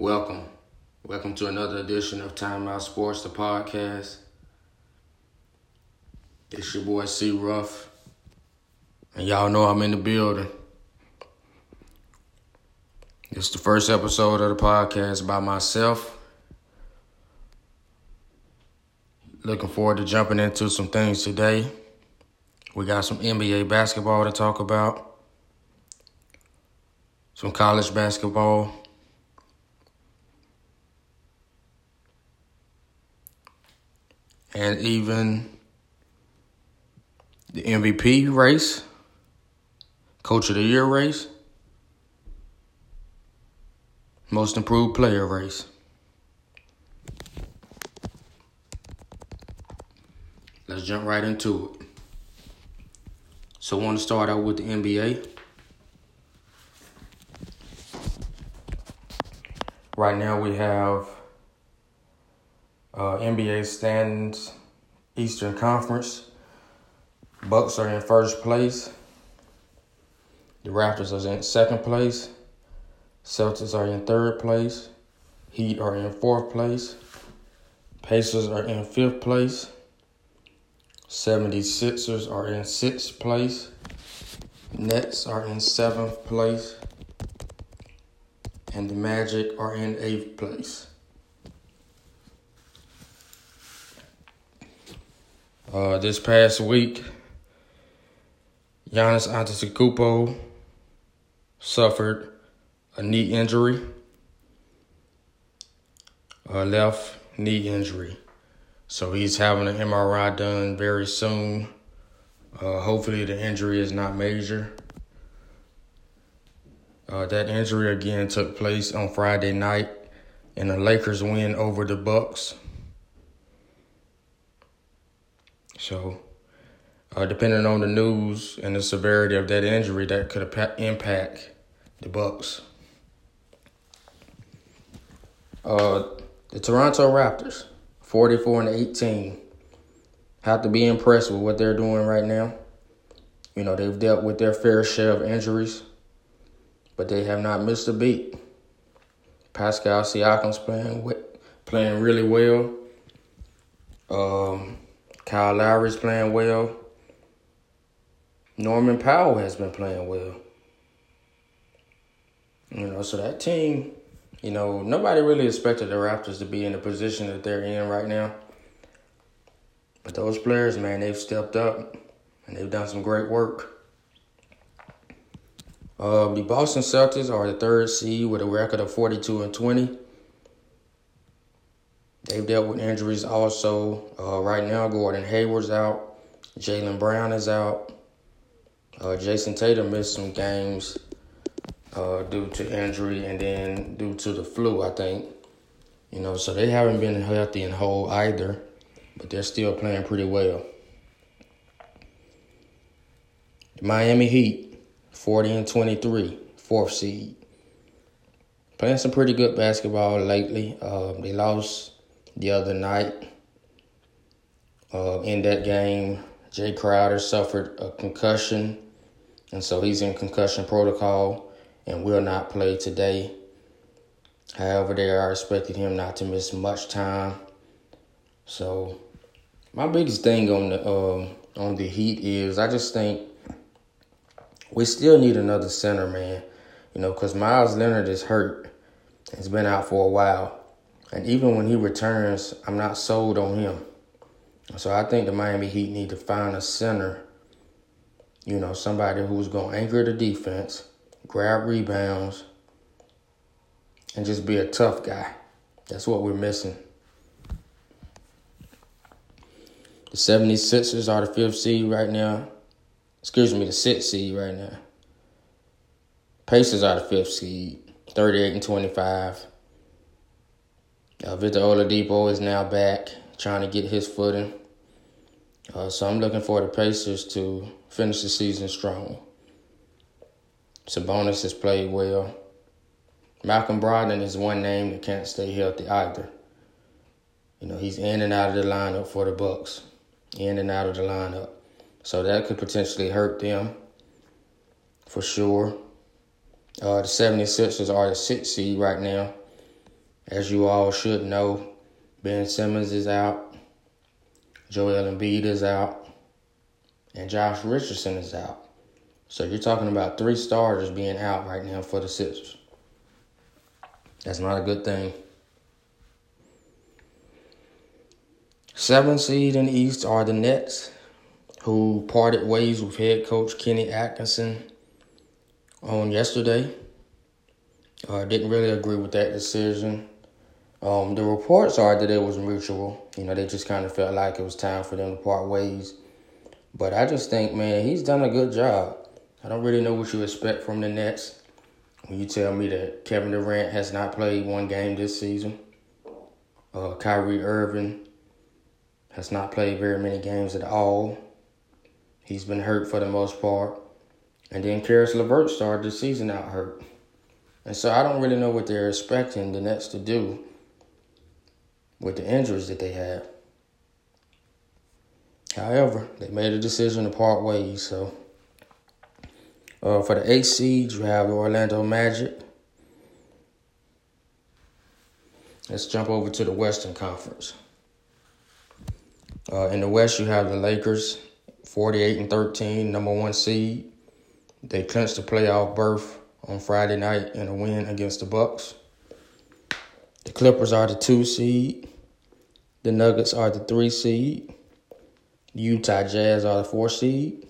Welcome. Welcome to another edition of Time Out Sports, the podcast. It's your boy C Ruff. And y'all know I'm in the building. It's the first episode of the podcast by myself. Looking forward to jumping into some things today. We got some NBA basketball to talk about, some college basketball. And even the MVP race, Coach of the Year race, Most Improved Player race. Let's jump right into it. So, I want to start out with the NBA. Right now, we have uh, NBA standings, Eastern Conference. Bucks are in first place. The Raptors are in second place. Celtics are in third place. Heat are in fourth place. Pacers are in fifth place. 76ers are in sixth place. Nets are in seventh place. And the Magic are in eighth place. Uh, this past week, Giannis Antetokounmpo suffered a knee injury, a left knee injury. So he's having an MRI done very soon. Uh, hopefully, the injury is not major. Uh, that injury again took place on Friday night in the Lakers win over the Bucks. So, uh, depending on the news and the severity of that injury, that could impact the Bucks. Uh, the Toronto Raptors, forty-four and eighteen, have to be impressed with what they're doing right now. You know they've dealt with their fair share of injuries, but they have not missed a beat. Pascal Siakam's playing playing really well. Um, Kyle Lowry's playing well. Norman Powell has been playing well. You know, so that team, you know, nobody really expected the Raptors to be in the position that they're in right now. But those players, man, they've stepped up and they've done some great work. Uh, the Boston Celtics are the third seed with a record of 42 and 20. They've dealt with injuries also. Uh, right now, Gordon Hayward's out. Jaylen Brown is out. Uh, Jayson Tatum missed some games uh, due to injury and then due to the flu, I think. You know, so they haven't been healthy and whole either, but they're still playing pretty well. Miami Heat, 40 and 23, fourth seed. Playing some pretty good basketball lately. Uh, they lost the other night. Uh, in that game, Jae Crowder suffered a concussion, and so he's in concussion protocol and will not play today. However, they are expecting him not to miss much time. So, my biggest thing on the uh, on the Heat is I just think we still need another center, man. You know, because Meyers Leonard is hurt. He's been out for a while. And even when he returns, I'm not sold on him. So I think the Miami Heat need to find a center, you know, somebody who's going to anchor the defense, grab rebounds, and just be a tough guy. That's what we're missing. The 76ers are the fifth seed right now. Excuse me, the sixth seed right now. Pacers are the fifth seed, 38 and 25. Uh, Victor Oladipo is now back, trying to get his footing. Uh, so I'm looking for the Pacers to finish the season strong. Sabonis has played well. Malcolm Brogdon is one name that can't stay healthy either. You know, he's in and out of the lineup for the Bucks. In and out of the lineup. So that could potentially hurt them for sure. Uh, the 76ers are the sixth seed right now as you all should know, Ben Simmons is out, Joel Embiid is out, and Josh Richardson is out. So you're talking about three starters being out right now for the Sixers. That's not a good thing. Seven seed in the East are the Nets, who parted ways with head coach Kenny Atkinson on yesterday. I uh, didn't really agree with that decision. Um, the reports are that it was mutual. You know, they just kind of felt like it was time for them to part ways. But I just think, man, he's done a good job. I don't really know what you expect from the Nets when you tell me that Kevin Durant has not played one game this season. Uh, Kyrie Irving has not played very many games at all. He's been hurt for the most part. And then Caris LeVert started the season out hurt. And so I don't really know what they're expecting the Nets to do with the injuries that they have. However, they made a decision to part ways. So uh, for the eight seed, you have the Orlando Magic. Let's jump over to the Western Conference. Uh, in the West, you have the Lakers, 48 and 13, number one seed. They clinched the playoff berth on Friday night in a win against the Bucks. The Clippers are the two seed. The Nuggets are the three seed. Utah Jazz are the four seed.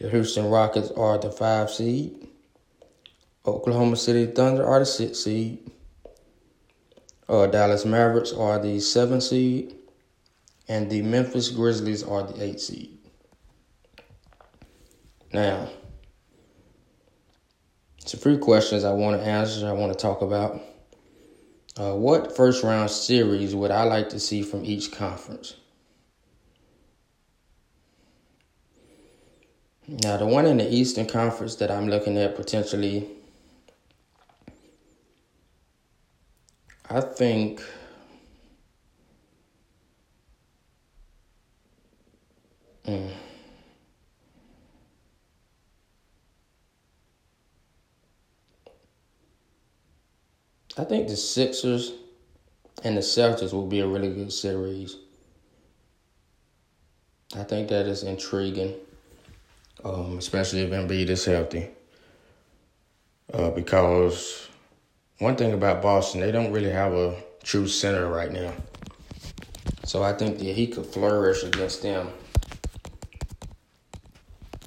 The Houston Rockets are the five seed. Oklahoma City Thunder are the six seed. Uh, Dallas Mavericks are the seven seed. And the Memphis Grizzlies are the eight seed. Now, it's a few questions I want to answer, I want to talk about. Uh, what first round series would I like to see from each conference? Now, the one in the Eastern Conference that I'm looking at potentially, I think. I think the Sixers and the Celtics will be a really good series. I think that is intriguing, um, especially if Embiid is healthy. Uh, because one thing about Boston, they don't really have a true center right now. So I think that he could flourish against them.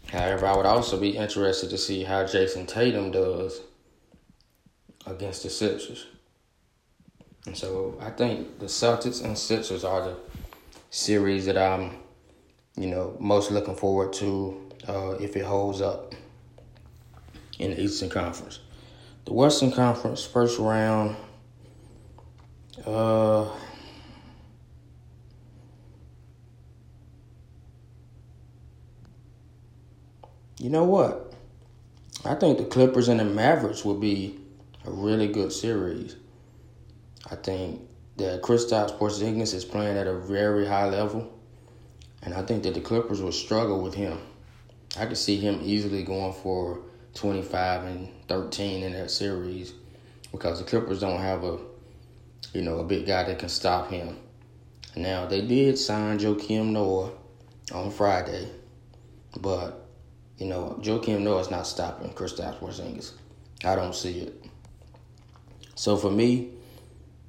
However, I would also be interested to see how Jayson Tatum does against the Sixers. And so I think the Celtics and Sixers are the series that I'm, you know, most looking forward to uh, if it holds up in the Eastern Conference. The Western Conference first round, uh, you know what? I think the Clippers and the Mavericks would be a really good series. I think that Kristaps Porzingis is playing at a very high level, and I think that the Clippers will struggle with him. I could see him easily going for 25 and 13 in that series because the Clippers don't have a, you know, a big guy that can stop him. Now they did sign Joakim Noah on Friday, but you know Joakim Noah is not stopping Kristaps Porzingis. I don't see it. So for me,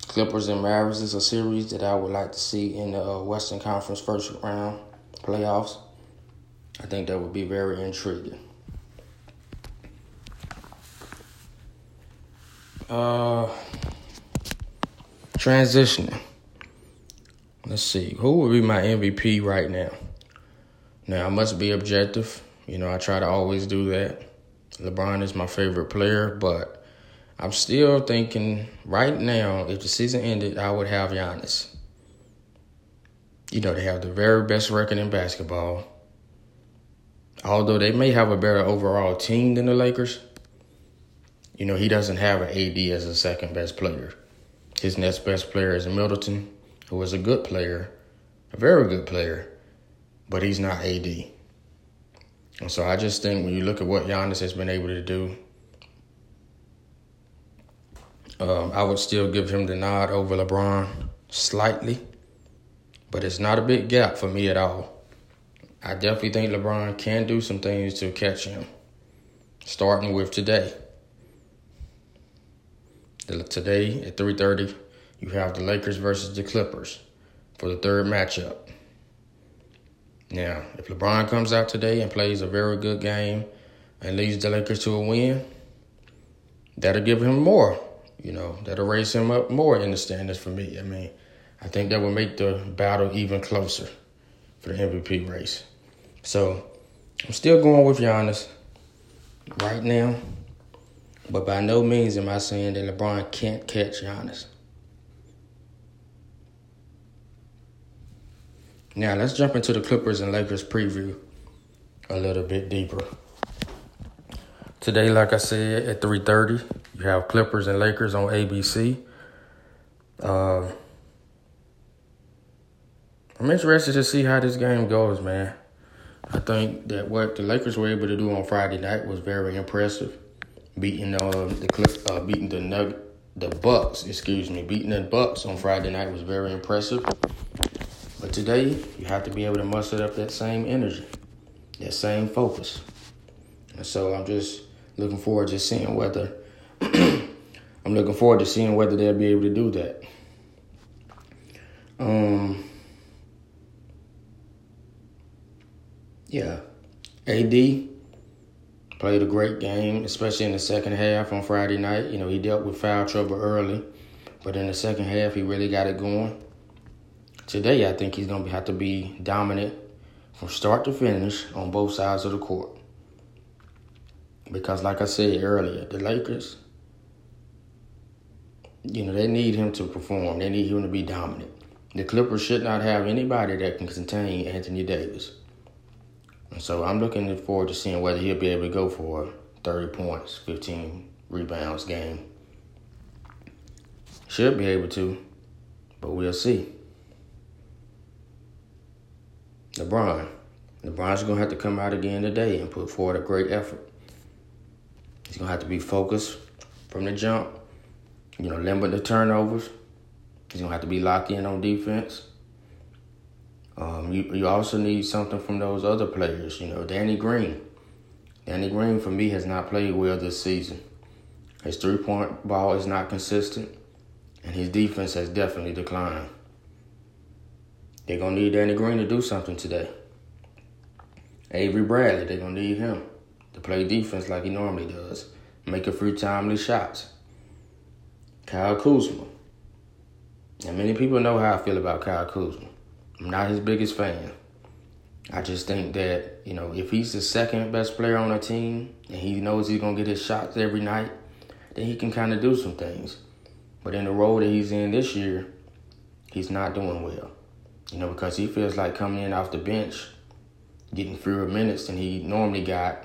Clippers and Mavericks is a series that I would like to see in the uh, Western Conference first round playoffs. I think that would be very intriguing. Uh, transitioning. Let's see. Who would be my MVP right now? Now, I must be objective. You know, I try to always do that. LeBron is my favorite player, but I'm still thinking right now, if the season ended, I would have Giannis. You know, they have the very best record in basketball. Although they may have a better overall team than the Lakers, you know, he doesn't have an AD as a second best player. His next best player is Middleton, who is a good player, a very good player, but he's not AD. And so I just think when you look at what Giannis has been able to do Um, I would still give him the nod over LeBron slightly, but it's not a big gap for me at all. I definitely think LeBron can do some things to catch him, starting with today. Today at 3:30, you have the Lakers versus the Clippers for the third matchup. Now, if LeBron comes out today and plays a very good game and leads the Lakers to a win, that'll give him more. You know, that'll raise him up more in the standings for me. I mean, I think that will make the battle even closer for the MVP race. So, I'm still going with Giannis right now, but by no means am I saying that LeBron can't catch Giannis. Now let's jump into the Clippers and Lakers preview a little bit deeper. Today, like I said, at 3.30, you have Clippers and Lakers on ABC. Uh, I'm interested to see how this game goes, man. I think that what the Lakers were able to do on Friday night was very impressive, beating uh, the Clip, uh, beating the Nug, the Bucks. Excuse me, beating the Bucks on Friday night was very impressive. But today, you have to be able to muster up that same energy, that same focus. And so I'm just looking forward to seeing whether I'm looking forward to seeing whether they'll be able to do that. Um Yeah. AD played a great game, especially in the second half on Friday night. You know, he dealt with foul trouble early, but in the second half he really got it going today I think he's going to have to be dominant from start to finish on both sides of the court. Because, like I said earlier, the Lakers, you know, they need him to perform. They need him to be dominant. The Clippers should not have anybody that can contain Anthony Davis. And so I'm looking forward to seeing whether he'll be able to go for 30 points, 15 rebounds game. Should be able to, but we'll see. LeBron. LeBron's going to have to come out again today and put forward a great effort. He's to have to be focused from the jump, you know, limit the turnovers. He's to have to be locked in on defense. Um, you, you also need something from those other players, you know, Danny Green. Danny Green, for me, has not played well this season. His three point ball is not consistent, and his defense has definitely declined. They're to need Danny Green to do something today. Avery Bradley, they're to need him to play defense like he normally does, make a few timely shots. Kyle Kuzma. And many people know how I feel about Kyle Kuzma. I'm not his biggest fan. I just think that, you know, if he's the second best player on a team and he knows he's going to get his shots every night, then he can kind of do some things. But in the role that he's in this year, he's not doing well. You know, because he feels like coming in off the bench, getting fewer minutes than he normally got,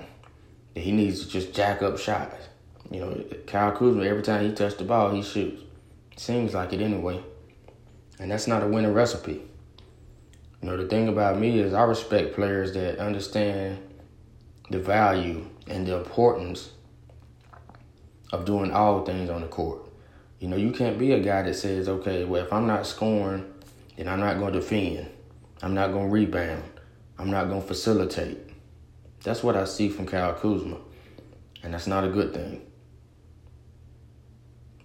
he needs to just jack up shots. You know, Kyle Kuzma, every time he touches the ball, he shoots. Seems like it anyway. And that's not a winning recipe. You know, the thing about me is I respect players that understand the value and the importance of doing all things on the court. You know, you can't be a guy that says, okay, well, if I'm not scoring then I'm not going to defend. I'm not going to rebound. I'm not going to facilitate. That's what I see from Kyle Kuzma. And that's not a good thing.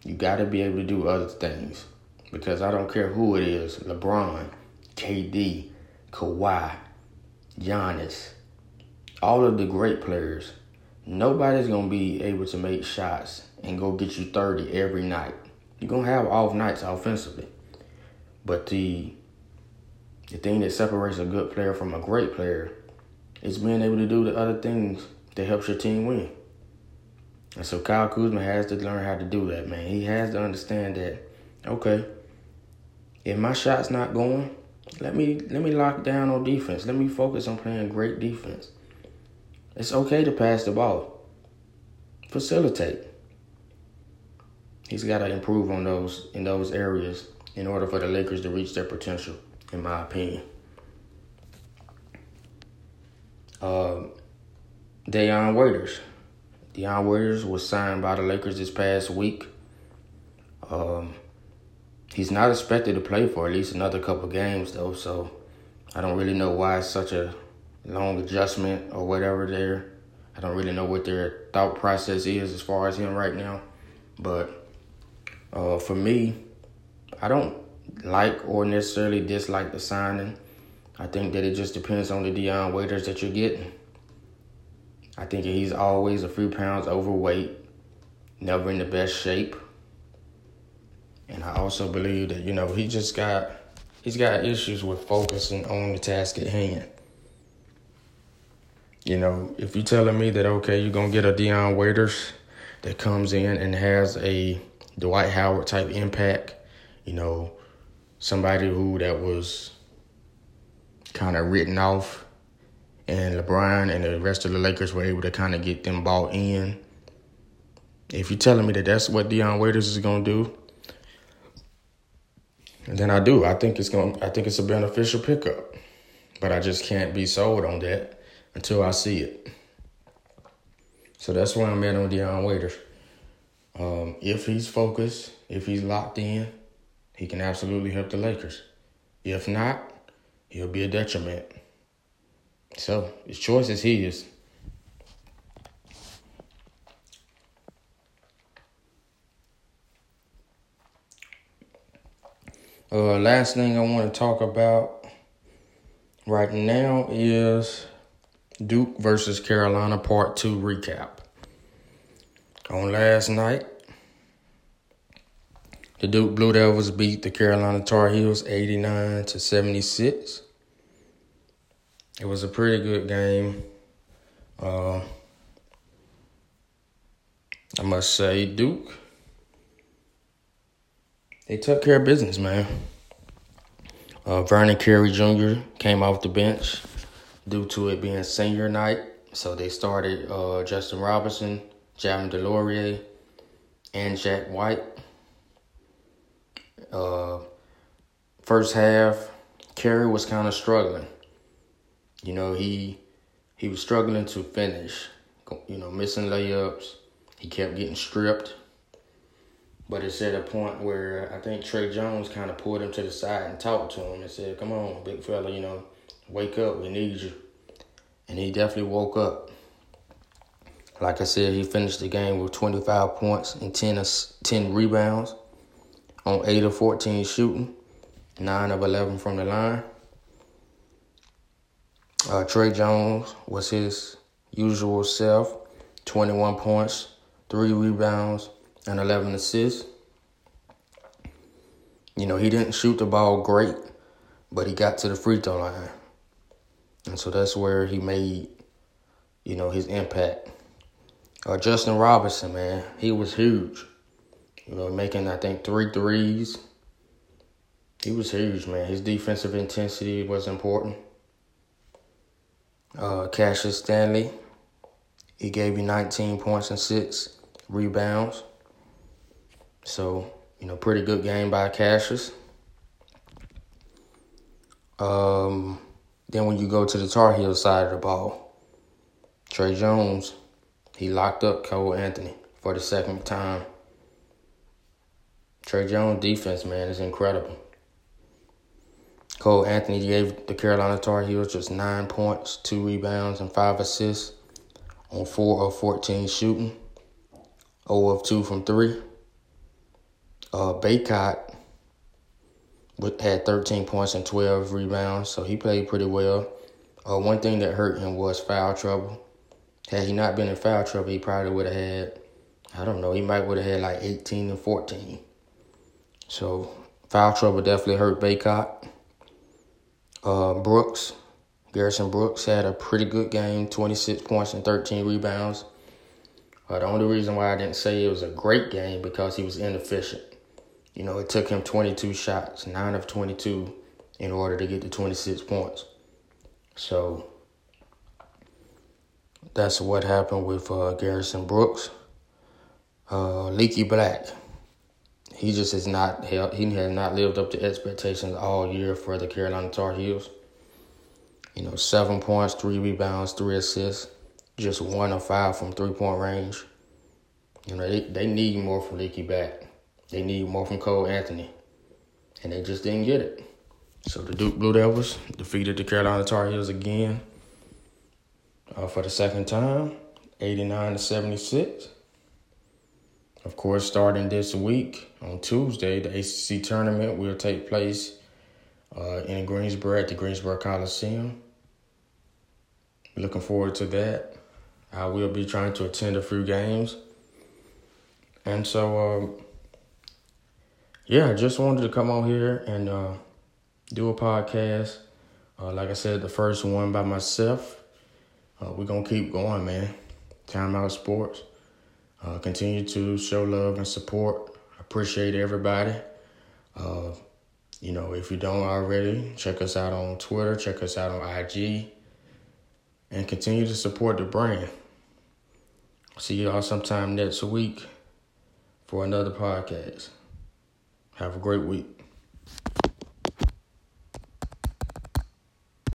You got to be able to do other things. Because I don't care who it is LeBron, KD, Kawhi, Giannis, all of the great players. Nobody's going to be able to make shots and go get you 30 every night. You're going to have off nights offensively. But the the thing that separates a good player from a great player is being able to do the other things that helps your team win. And so Kyle Kuzma has to learn how to do that, man. He has to understand that, okay, if my shot's not going, let me let me lock down on defense. Let me focus on playing great defense. It's okay to pass the ball. Facilitate. He's got to improve on those in those areas in order for the Lakers to reach their potential, in my opinion. Uh, Dion Waiters. Dion Waiters was signed by the Lakers this past week. Um, he's not expected to play for at least another couple games though. So I don't really know why it's such a long adjustment or whatever there. I don't really know what their thought process is as far as him right now. But uh, for me, I don't like or necessarily dislike the signing. I think that it just depends on the Dion Waiters that you're getting. I think he's always a few pounds overweight, never in the best shape. And I also believe that, you know, he just got he's got issues with focusing on the task at hand. You know, if you're telling me that okay, you're gonna get a Dion Waiters that comes in and has a Dwight Howard type impact, you know, somebody who that was kind of written off, and LeBron and the rest of the Lakers were able to kind of get them bought in. If you're telling me that that's what Dion Waiters is gonna do, then I do. I think it's going. I think it's a beneficial pickup, but I just can't be sold on that until I see it. So that's where I'm at on Dion Waiters. Um, if he's focused, if he's locked in, he can absolutely help the Lakers. If not, he'll be a detriment. So his choice is his. Uh, last thing I want to talk about right now is Duke versus Carolina Part 2 recap. On last night, the Duke Blue Devils beat the Carolina Tar Heels 89 to 76. It was a pretty good game. Uh, I must say, Duke they took care of business, man. Uh, Vernon Carey Jr. came off the bench due to it being senior night. So they started uh, Justin Robinson, Javin DeLaurier, and Jack White. Uh, first half, Carey was kind of struggling. You know, he he was struggling to finish. You know, missing layups. He kept getting stripped. But it's at a point where I think Tre Jones kind of pulled him to the side and talked to him and said, Come on, big fella, you know, wake up, we need you. And he definitely woke up. Like I said, he finished the game with 25 points and 10, 10 rebounds on 8 of 14 shooting, 9 of 11 from the line. Uh, Tre Jones was his usual self 21 points, 3 rebounds, and 11 assists. You know, he didn't shoot the ball great, but he got to the free throw line. And so that's where he made, you know, his impact. Uh, Justin Robinson, man, he was huge. You know, making, I think, three threes. He was huge, man. His defensive intensity was important. Uh, Cassius Stanley, he gave you 19 points and six rebounds. So, you know, pretty good game by Cassius. Um, then when you go to the Tar Heel side of the ball, Tre Jones, he locked up Cole Anthony for the second time. Tre Jones' defense, man, is incredible. Cole Anthony gave the Carolina Tar Heels just nine points, two rebounds, and five assists on four of 14 shooting, 0 of 2 from three. Uh, Bacot had 13 points and 12 rebounds, so he played pretty well. Uh, one thing that hurt him was foul trouble. Had he not been in foul trouble, he probably would have had, I don't know, he might would have had like 18 and 14. So foul trouble definitely hurt Bacot. Uh, Brooks, Garrison Brooks had a pretty good game, 26 points and 13 rebounds. Uh, the only reason why I didn't say it was a great game because he was inefficient. You know, it took him 22 shots, 9 of 22, in order to get to 26 points. So that's what happened with uh, Garrison Brooks. Uh, Leaky Black, he just has not he has not lived up to expectations all year for the Carolina Tar Heels. You know, seven points, three rebounds, three assists, just one of five from three point range. You know, they, they need more from Leaky Black. They need more from Cole Anthony. and they just didn't get it. So the Duke Blue Devils defeated the Carolina Tar Heels again uh, for the second time, 89 to 76. Of course, starting this week on Tuesday, the ACC tournament will take place uh, in Greensboro at the Greensboro Coliseum. Looking forward to that. I will be trying to attend a few games. And so, um, yeah, I just wanted to come on here and uh, do a podcast. Uh, like I said, the first one by myself. Uh, we're going to keep going, man. Time Out Sports. Uh, continue to show love and support. Appreciate everybody. Uh, you know, if you don't already, check us out on Twitter, check us out on IG, and continue to support the brand. See y'all sometime next week for another podcast. Have a great week.